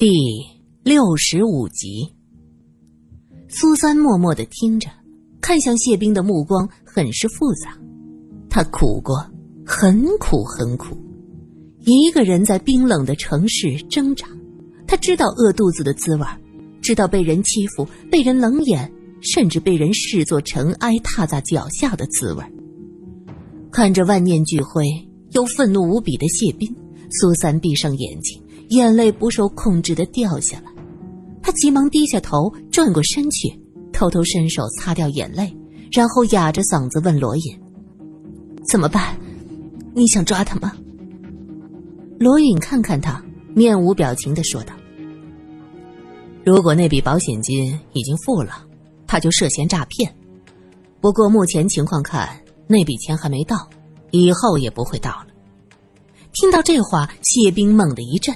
第六十五集，苏三默默的听着，看向谢冰的目光很是复杂。他苦过，很苦很苦，一个人在冰冷的城市挣扎。他知道饿肚子的滋味，知道被人欺负、被人冷眼，甚至被人视作尘埃踏在脚下的滋味。看着万念俱灰又愤怒无比的谢冰，苏三闭上眼睛。眼泪不受控制的掉下来，他急忙低下头，转过身去，偷偷伸手擦掉眼泪，然后哑着嗓子问罗隐：“怎么办？你想抓他吗？”罗隐看看他，面无表情的说道：“如果那笔保险金已经付了，他就涉嫌诈骗。不过目前情况看，那笔钱还没到，以后也不会到了。”听到这话，谢冰猛地一震。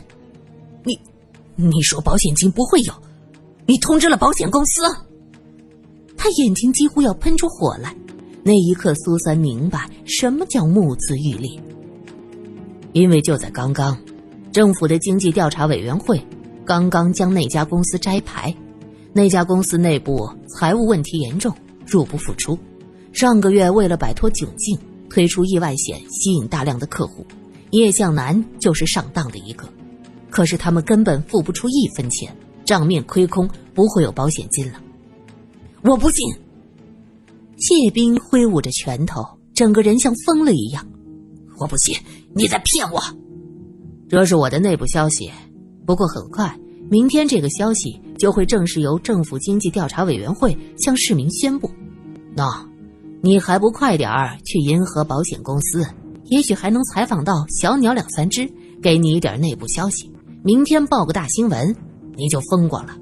你，说保险金不会有？你通知了保险公司？他眼睛几乎要喷出火来。那一刻，苏三明白什么叫目眦欲裂。因为就在刚刚，政府的经济调查委员会刚刚将那家公司摘牌。那家公司内部财务问题严重，入不敷出。上个月为了摆脱窘境，推出意外险，吸引大量的客户。叶向南就是上当的一个。可是他们根本付不出一分钱，账面亏空，不会有保险金了。我不信！谢斌挥舞着拳头，整个人像疯了一样。我不信你在骗我！这是我的内部消息，不过很快，明天这个消息就会正式由政府经济调查委员会向市民宣布。那，你还不快点儿去银河保险公司？也许还能采访到小鸟两三只，给你一点内部消息。明天报个大新闻，你就风光了。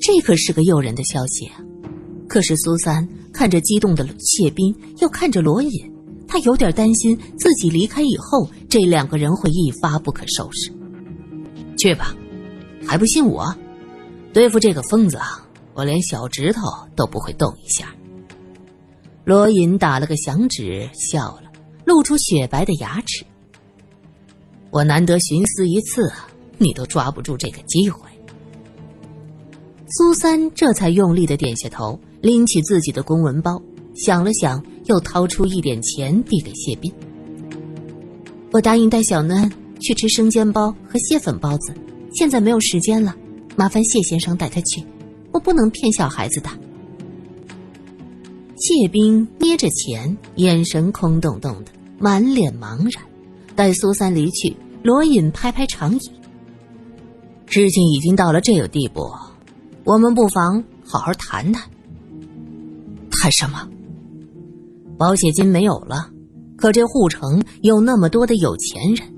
这可是个诱人的消息啊！可是苏三看着激动的谢斌，又看着罗隐，他有点担心自己离开以后，这两个人会一发不可收拾。去吧，还不信我？对付这个疯子啊，我连小指头都不会动一下。罗隐打了个响指，笑了，露出雪白的牙齿。我难得寻思一次，你都抓不住这个机会。苏三这才用力的点下头，拎起自己的公文包，想了想，又掏出一点钱递给谢斌。我答应带小嫩去吃生煎包和蟹粉包子，现在没有时间了，麻烦谢先生带他去，我不能骗小孩子的。谢斌捏着钱，眼神空洞洞的，满脸茫然。待苏三离去。罗隐拍拍长椅，事情已经到了这个地步，我们不妨好好谈谈。谈什么？保险金没有了，可这护城有那么多的有钱人。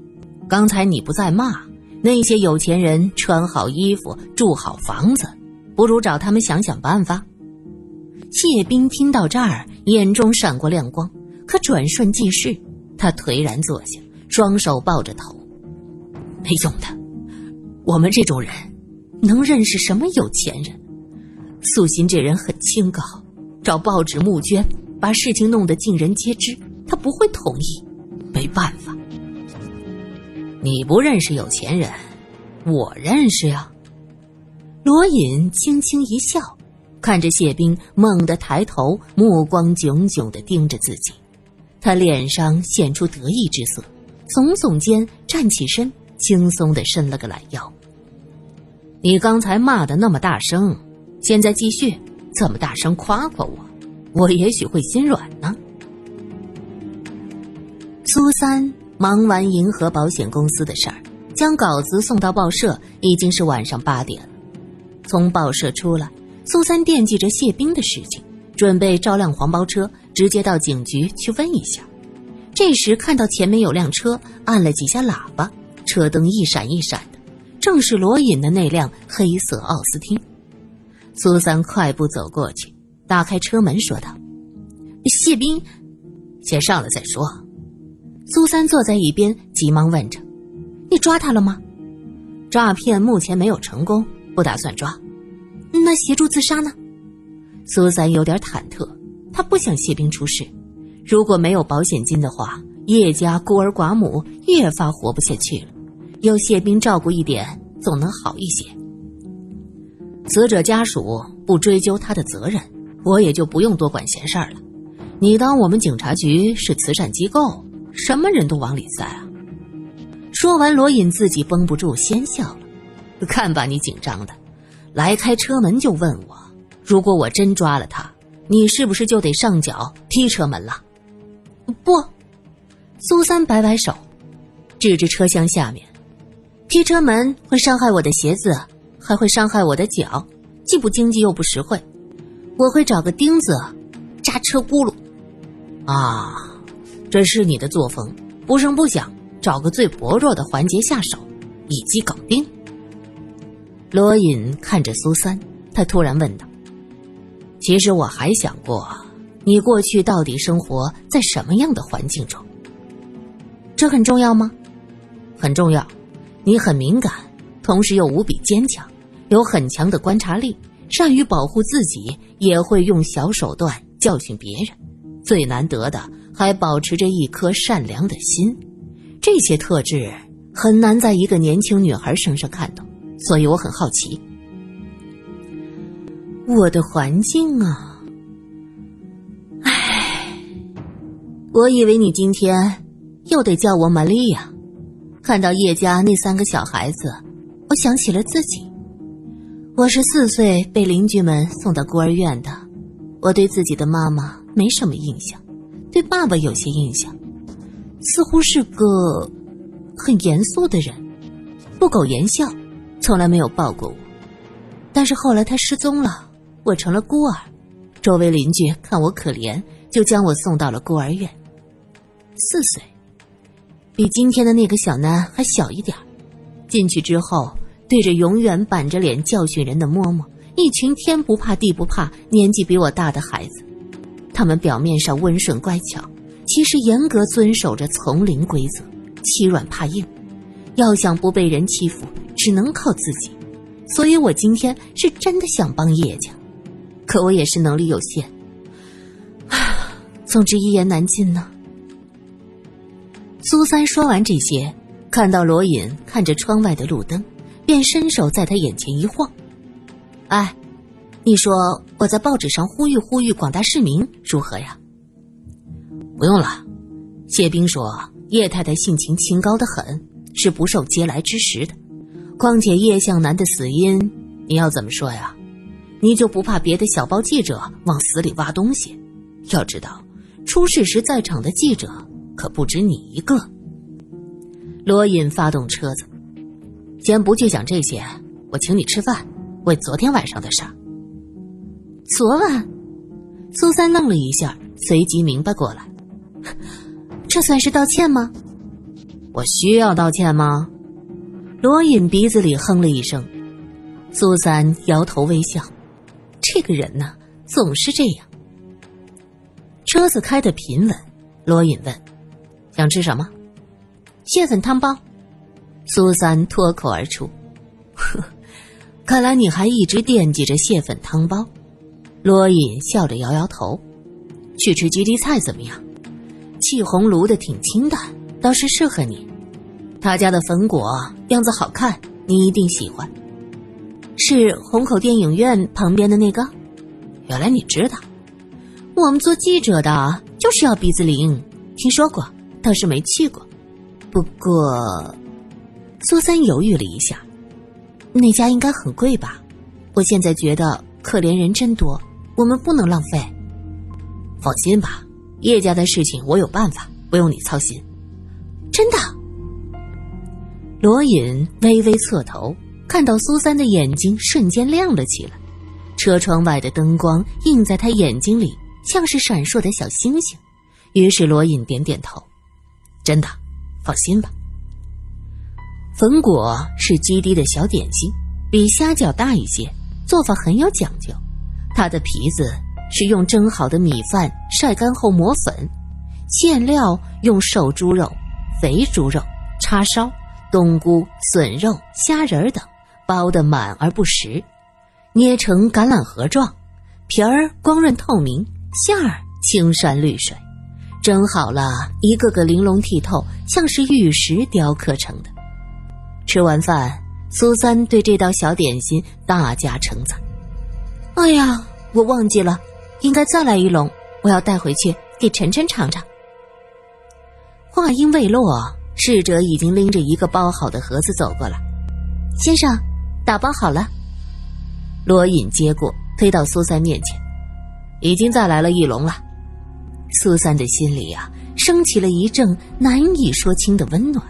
刚才你不在骂那些有钱人穿好衣服、住好房子，不如找他们想想办法。谢冰听到这儿，眼中闪过亮光，可转瞬即逝，他颓然坐下，双手抱着头。没用的，我们这种人能认识什么有钱人？素心这人很清高，找报纸募捐，把事情弄得尽人皆知，他不会同意。没办法，你不认识有钱人，我认识呀。罗隐轻轻一笑，看着谢冰，猛地抬头，目光炯炯的盯着自己，他脸上现出得意之色，耸耸肩，站起身。轻松的伸了个懒腰。你刚才骂的那么大声，现在继续这么大声夸夸我，我也许会心软呢。苏三忙完银河保险公司的事儿，将稿子送到报社，已经是晚上八点了。从报社出来，苏三惦记着谢冰的事情，准备招辆黄包车，直接到警局去问一下。这时看到前面有辆车，按了几下喇叭。车灯一闪一闪的，正是罗隐的那辆黑色奥斯汀。苏三快步走过去，打开车门，说道：“谢斌，先上来再说。”苏三坐在一边，急忙问着：“你抓他了吗？”“诈骗目前没有成功，不打算抓。”“那协助自杀呢？”苏三有点忐忑，他不想谢斌出事。如果没有保险金的话，叶家孤儿寡母越发活不下去了。有谢斌照顾一点，总能好一些。死者家属不追究他的责任，我也就不用多管闲事儿了。你当我们警察局是慈善机构，什么人都往里塞啊？说完，罗隐自己绷不住先笑了。看把你紧张的，来开车门就问我，如果我真抓了他，你是不是就得上脚踢车门了？不，苏三摆摆手，指着车厢下面，踢车门会伤害我的鞋子，还会伤害我的脚，既不经济又不实惠。我会找个钉子扎车轱辘。啊，这是你的作风，不声不响，找个最薄弱的环节下手，一击搞定。罗隐看着苏三，他突然问道：“其实我还想过，你过去到底生活在什么样的环境中？这很重要吗？很重要。你很敏感，同时又无比坚强，有很强的观察力，善于保护自己，也会用小手段教训别人。”最难得的，还保持着一颗善良的心，这些特质很难在一个年轻女孩身上看到，所以我很好奇。我的环境啊，唉，我以为你今天又得叫我玛丽亚。看到叶家那三个小孩子，我想起了自己。我是四岁被邻居们送到孤儿院的，我对自己的妈妈。没什么印象，对爸爸有些印象，似乎是个很严肃的人，不苟言笑，从来没有抱过我。但是后来他失踪了，我成了孤儿，周围邻居看我可怜，就将我送到了孤儿院。四岁，比今天的那个小男还小一点进去之后，对着永远板着脸教训人的嬷嬷，一群天不怕地不怕、年纪比我大的孩子。他们表面上温顺乖巧，其实严格遵守着丛林规则，欺软怕硬。要想不被人欺负，只能靠自己。所以我今天是真的想帮叶家，可我也是能力有限。啊，总之一言难尽呢。苏三说完这些，看到罗隐看着窗外的路灯，便伸手在他眼前一晃：“哎。”你说我在报纸上呼吁呼吁广大市民如何呀？不用了，谢兵说叶太太性情清高的很，是不受嗟来之食的。况且叶向南的死因，你要怎么说呀？你就不怕别的小报记者往死里挖东西？要知道，出事时在场的记者可不止你一个。罗隐发动车子，先不去讲这些，我请你吃饭，为昨天晚上的事儿。昨晚，苏三愣了一下，随即明白过来，这算是道歉吗？我需要道歉吗？罗隐鼻子里哼了一声，苏三摇头微笑，这个人呢，总是这样。车子开得平稳，罗隐问：“想吃什么？”蟹粉汤包。苏三脱口而出：“呵，看来你还一直惦记着蟹粉汤包。”罗隐笑着摇摇头：“去吃基地菜怎么样？气红炉的挺清淡，倒是适合你。他家的粉果样子好看，你一定喜欢。是虹口电影院旁边的那个？原来你知道。我们做记者的就是要鼻子灵，听说过，倒是没去过。不过，苏三犹豫了一下，那家应该很贵吧？我现在觉得可怜人真多。”我们不能浪费。放心吧，叶家的事情我有办法，不用你操心。真的。罗隐微微侧头，看到苏三的眼睛瞬间亮了起来，车窗外的灯光映在他眼睛里，像是闪烁的小星星。于是罗隐点点头：“真的，放心吧。”粉果是基地的小点心，比虾饺大一些，做法很有讲究。它的皮子是用蒸好的米饭晒干后磨粉，馅料用瘦猪肉、肥猪肉、叉烧、冬菇、笋肉、虾仁等包得满而不实，捏成橄榄核状，皮儿光润透明，馅儿青山绿水，蒸好了一个个玲珑剔透，像是玉石雕刻成的。吃完饭，苏三对这道小点心大加称赞。哎呀，我忘记了，应该再来一笼，我要带回去给晨晨尝尝。话音未落，侍者已经拎着一个包好的盒子走过来。先生，打包好了。罗隐接过，推到苏三面前，已经再来了一笼了。苏三的心里啊，升起了一阵难以说清的温暖。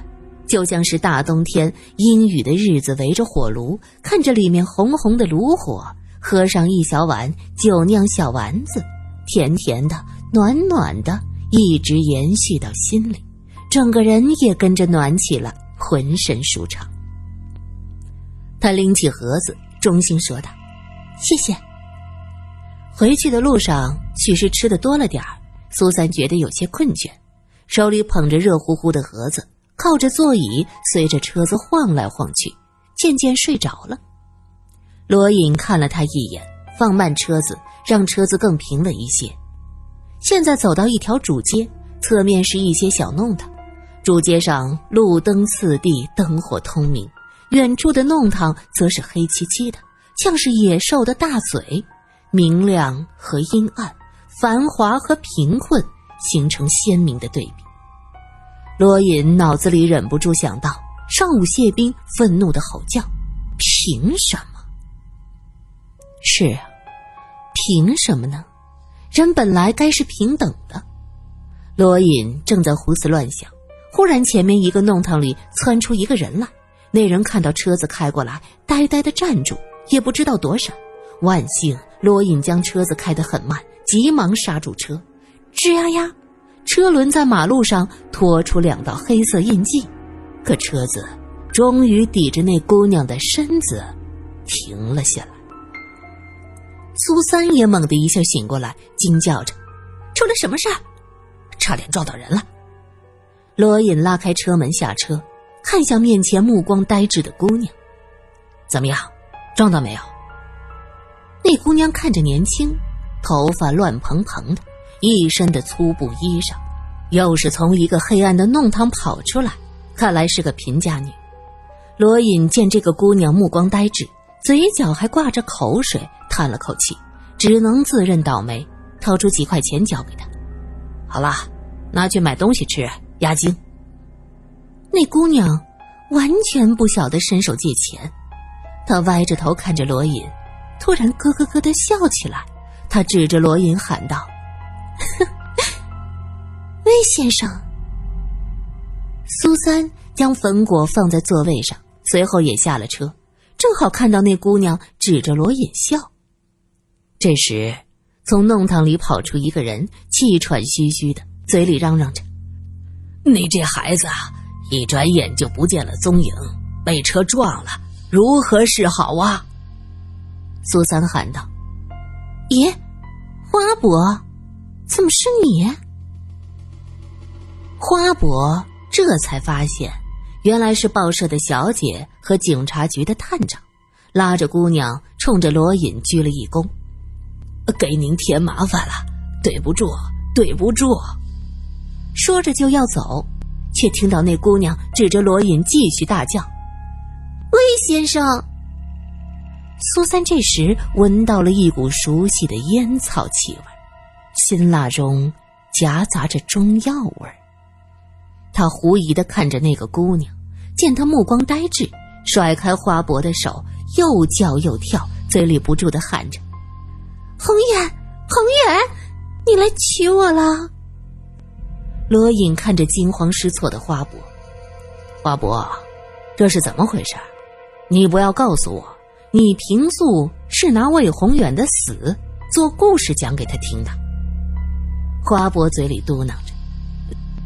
就像是大冬天阴雨的日子，围着火炉，看着里面红红的炉火，喝上一小碗酒酿小丸子，甜甜的，暖暖的，一直延续到心里，整个人也跟着暖起了，浑身舒畅。他拎起盒子，衷心说道：“谢谢。”回去的路上，许是吃的多了点儿，苏三觉得有些困倦，手里捧着热乎乎的盒子。靠着座椅，随着车子晃来晃去，渐渐睡着了。罗隐看了他一眼，放慢车子，让车子更平稳一些。现在走到一条主街，侧面是一些小弄堂。主街上路灯次第，灯火通明；远处的弄堂则是黑漆漆的，像是野兽的大嘴。明亮和阴暗，繁华和贫困，形成鲜明的对比。罗隐脑子里忍不住想到上午谢斌愤怒的吼叫：“凭什么？”是啊，凭什么呢？人本来该是平等的。罗隐正在胡思乱想，忽然前面一个弄堂里窜出一个人来。那人看到车子开过来，呆呆的站住，也不知道躲闪。万幸，罗隐将车子开得很慢，急忙刹住车，吱呀呀。车轮在马路上拖出两道黑色印记，可车子终于抵着那姑娘的身子停了下来。苏三也猛地一下醒过来，惊叫着：“出了什么事儿？差点撞到人了！”罗隐拉开车门下车，看向面前目光呆滞的姑娘：“怎么样，撞到没有？”那姑娘看着年轻，头发乱蓬蓬的。一身的粗布衣裳，又是从一个黑暗的弄堂跑出来，看来是个贫家女。罗隐见这个姑娘目光呆滞，嘴角还挂着口水，叹了口气，只能自认倒霉，掏出几块钱交给她：“好了，拿去买东西吃，押金。”那姑娘完全不晓得伸手借钱，她歪着头看着罗隐，突然咯咯咯的笑起来，他指着罗隐喊道。哼魏先生，苏三将粉果放在座位上，随后也下了车，正好看到那姑娘指着罗隐笑。这时，从弄堂里跑出一个人，气喘吁吁的，嘴里嚷嚷着：“你这孩子啊，一转眼就不见了踪影，被车撞了，如何是好啊？”苏三喊道：“咦，花伯。”怎么是你？花伯这才发现，原来是报社的小姐和警察局的探长，拉着姑娘冲着罗隐鞠了一躬：“给您添麻烦了，对不住，对不住。”说着就要走，却听到那姑娘指着罗隐继续大叫：“魏先生！”苏三这时闻到了一股熟悉的烟草气味。辛辣中夹杂着中药味儿，他狐疑的看着那个姑娘，见她目光呆滞，甩开花伯的手，又叫又跳，嘴里不住的喊着：“红远，红远，你来娶我了！”罗隐看着惊慌失措的花伯，花伯，这是怎么回事？你不要告诉我，你平素是拿魏宏远的死做故事讲给他听的。花伯嘴里嘟囔着：“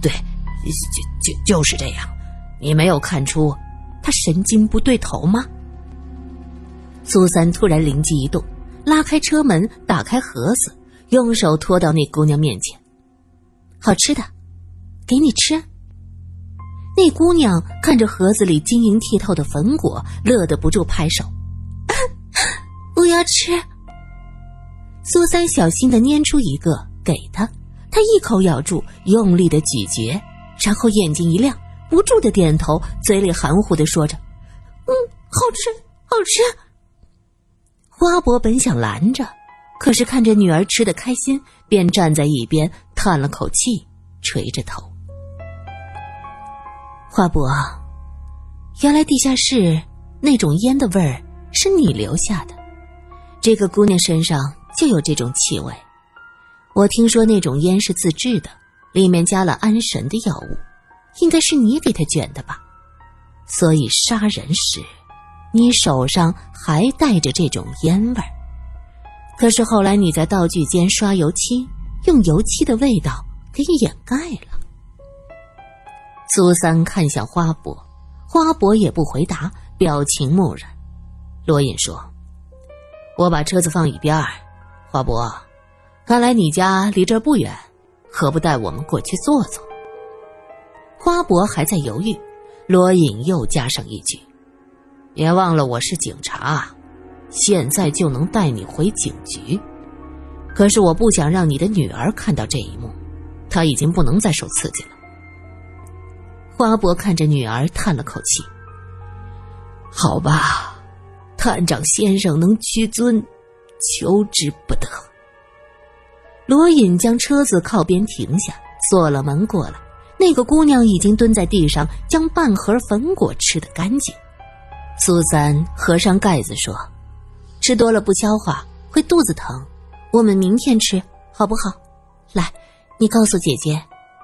对，就就就是这样，你没有看出他神经不对头吗？”苏三突然灵机一动，拉开车门，打开盒子，用手托到那姑娘面前：“好吃的，给你吃。”那姑娘看着盒子里晶莹剔透的粉果，乐得不住拍手：“不要吃！”苏三小心的拈出一个给他。他一口咬住，用力的咀嚼，然后眼睛一亮，不住的点头，嘴里含糊的说着：“嗯，好吃，好吃。花伯本想拦着，可是看着女儿吃的开心，便站在一边叹了口气，垂着头。花伯，原来地下室那种烟的味儿是你留下的，这个姑娘身上就有这种气味。我听说那种烟是自制的，里面加了安神的药物，应该是你给她卷的吧？所以杀人时。你手上还带着这种烟味儿，可是后来你在道具间刷油漆，用油漆的味道给掩盖了。苏三看向花伯，花伯也不回答，表情木然。罗隐说：“我把车子放一边儿，花伯，看来你家离这儿不远，何不带我们过去坐坐？”花伯还在犹豫，罗隐又加上一句。别忘了我是警察，现在就能带你回警局。可是我不想让你的女儿看到这一幕，她已经不能再受刺激了。花伯看着女儿，叹了口气：“好吧，探长先生能屈尊，求之不得。”罗隐将车子靠边停下，锁了门过来。那个姑娘已经蹲在地上，将半盒粉果吃得干净。苏三合上盖子说：“吃多了不消化，会肚子疼。我们明天吃好不好？来，你告诉姐姐，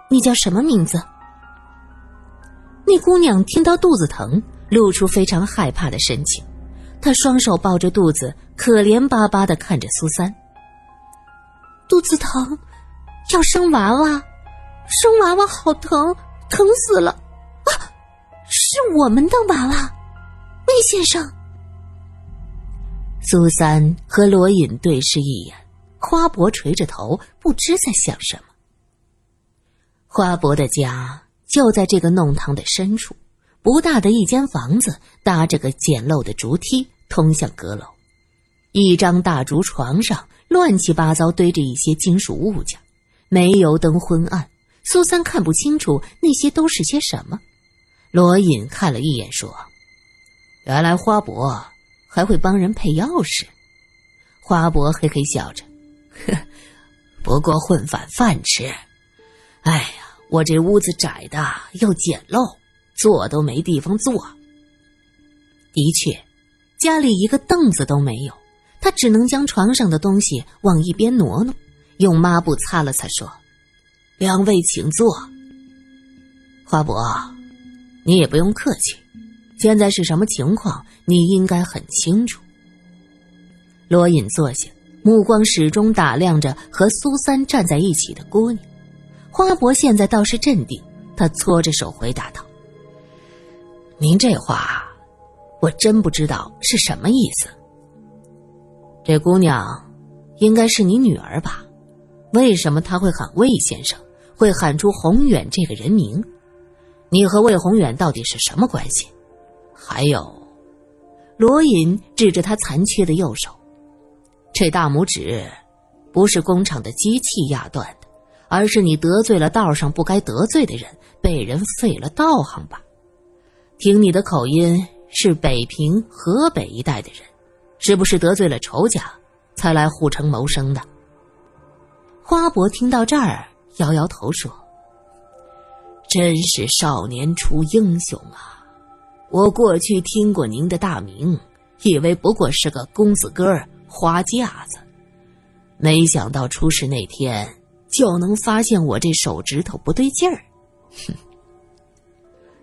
你叫什么名字？”那姑娘听到肚子疼，露出非常害怕的神情。她双手抱着肚子，可怜巴巴的看着苏三。肚子疼，要生娃娃，生娃娃好疼，疼死了！啊，是我们的娃娃。魏先生，苏三和罗隐对视一眼，花伯垂着头，不知在想什么。花伯的家就在这个弄堂的深处，不大的一间房子，搭着个简陋的竹梯，通向阁楼。一张大竹床上乱七八糟堆着一些金属物件，煤油灯昏暗，苏三看不清楚那些都是些什么。罗隐看了一眼，说。原来花伯还会帮人配钥匙，花伯嘿嘿笑着，呵，不过混饭饭吃。哎呀，我这屋子窄的又简陋，坐都没地方坐。的确，家里一个凳子都没有，他只能将床上的东西往一边挪挪，用抹布擦了擦，说：“两位请坐。”花伯，你也不用客气。现在是什么情况？你应该很清楚。罗隐坐下，目光始终打量着和苏三站在一起的姑娘。花伯现在倒是镇定，他搓着手回答道：“您这话，我真不知道是什么意思。这姑娘，应该是你女儿吧？为什么她会喊魏先生，会喊出宏远这个人名？你和魏宏远到底是什么关系？”还有，罗隐指着他残缺的右手，这大拇指不是工厂的机器压断的，而是你得罪了道上不该得罪的人，被人废了道行吧？听你的口音是北平、河北一带的人，是不是得罪了仇家，才来护城谋生的？花伯听到这儿，摇摇头说：“真是少年出英雄啊！”我过去听过您的大名，以为不过是个公子哥儿花架子，没想到出事那天就能发现我这手指头不对劲儿。哼！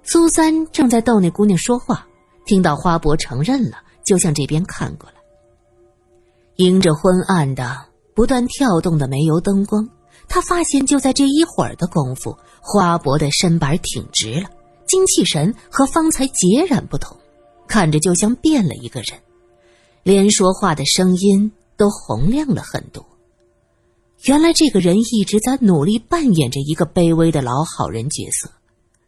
苏三正在逗那姑娘说话，听到花伯承认了，就向这边看过来。迎着昏暗的、不断跳动的煤油灯光，他发现就在这一会儿的功夫，花伯的身板挺直了。精气神和方才截然不同，看着就像变了一个人，连说话的声音都洪亮了很多。原来这个人一直在努力扮演着一个卑微的老好人角色，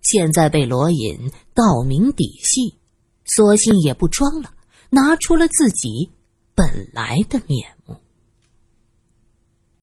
现在被罗隐道明底细，索性也不装了，拿出了自己本来的面目。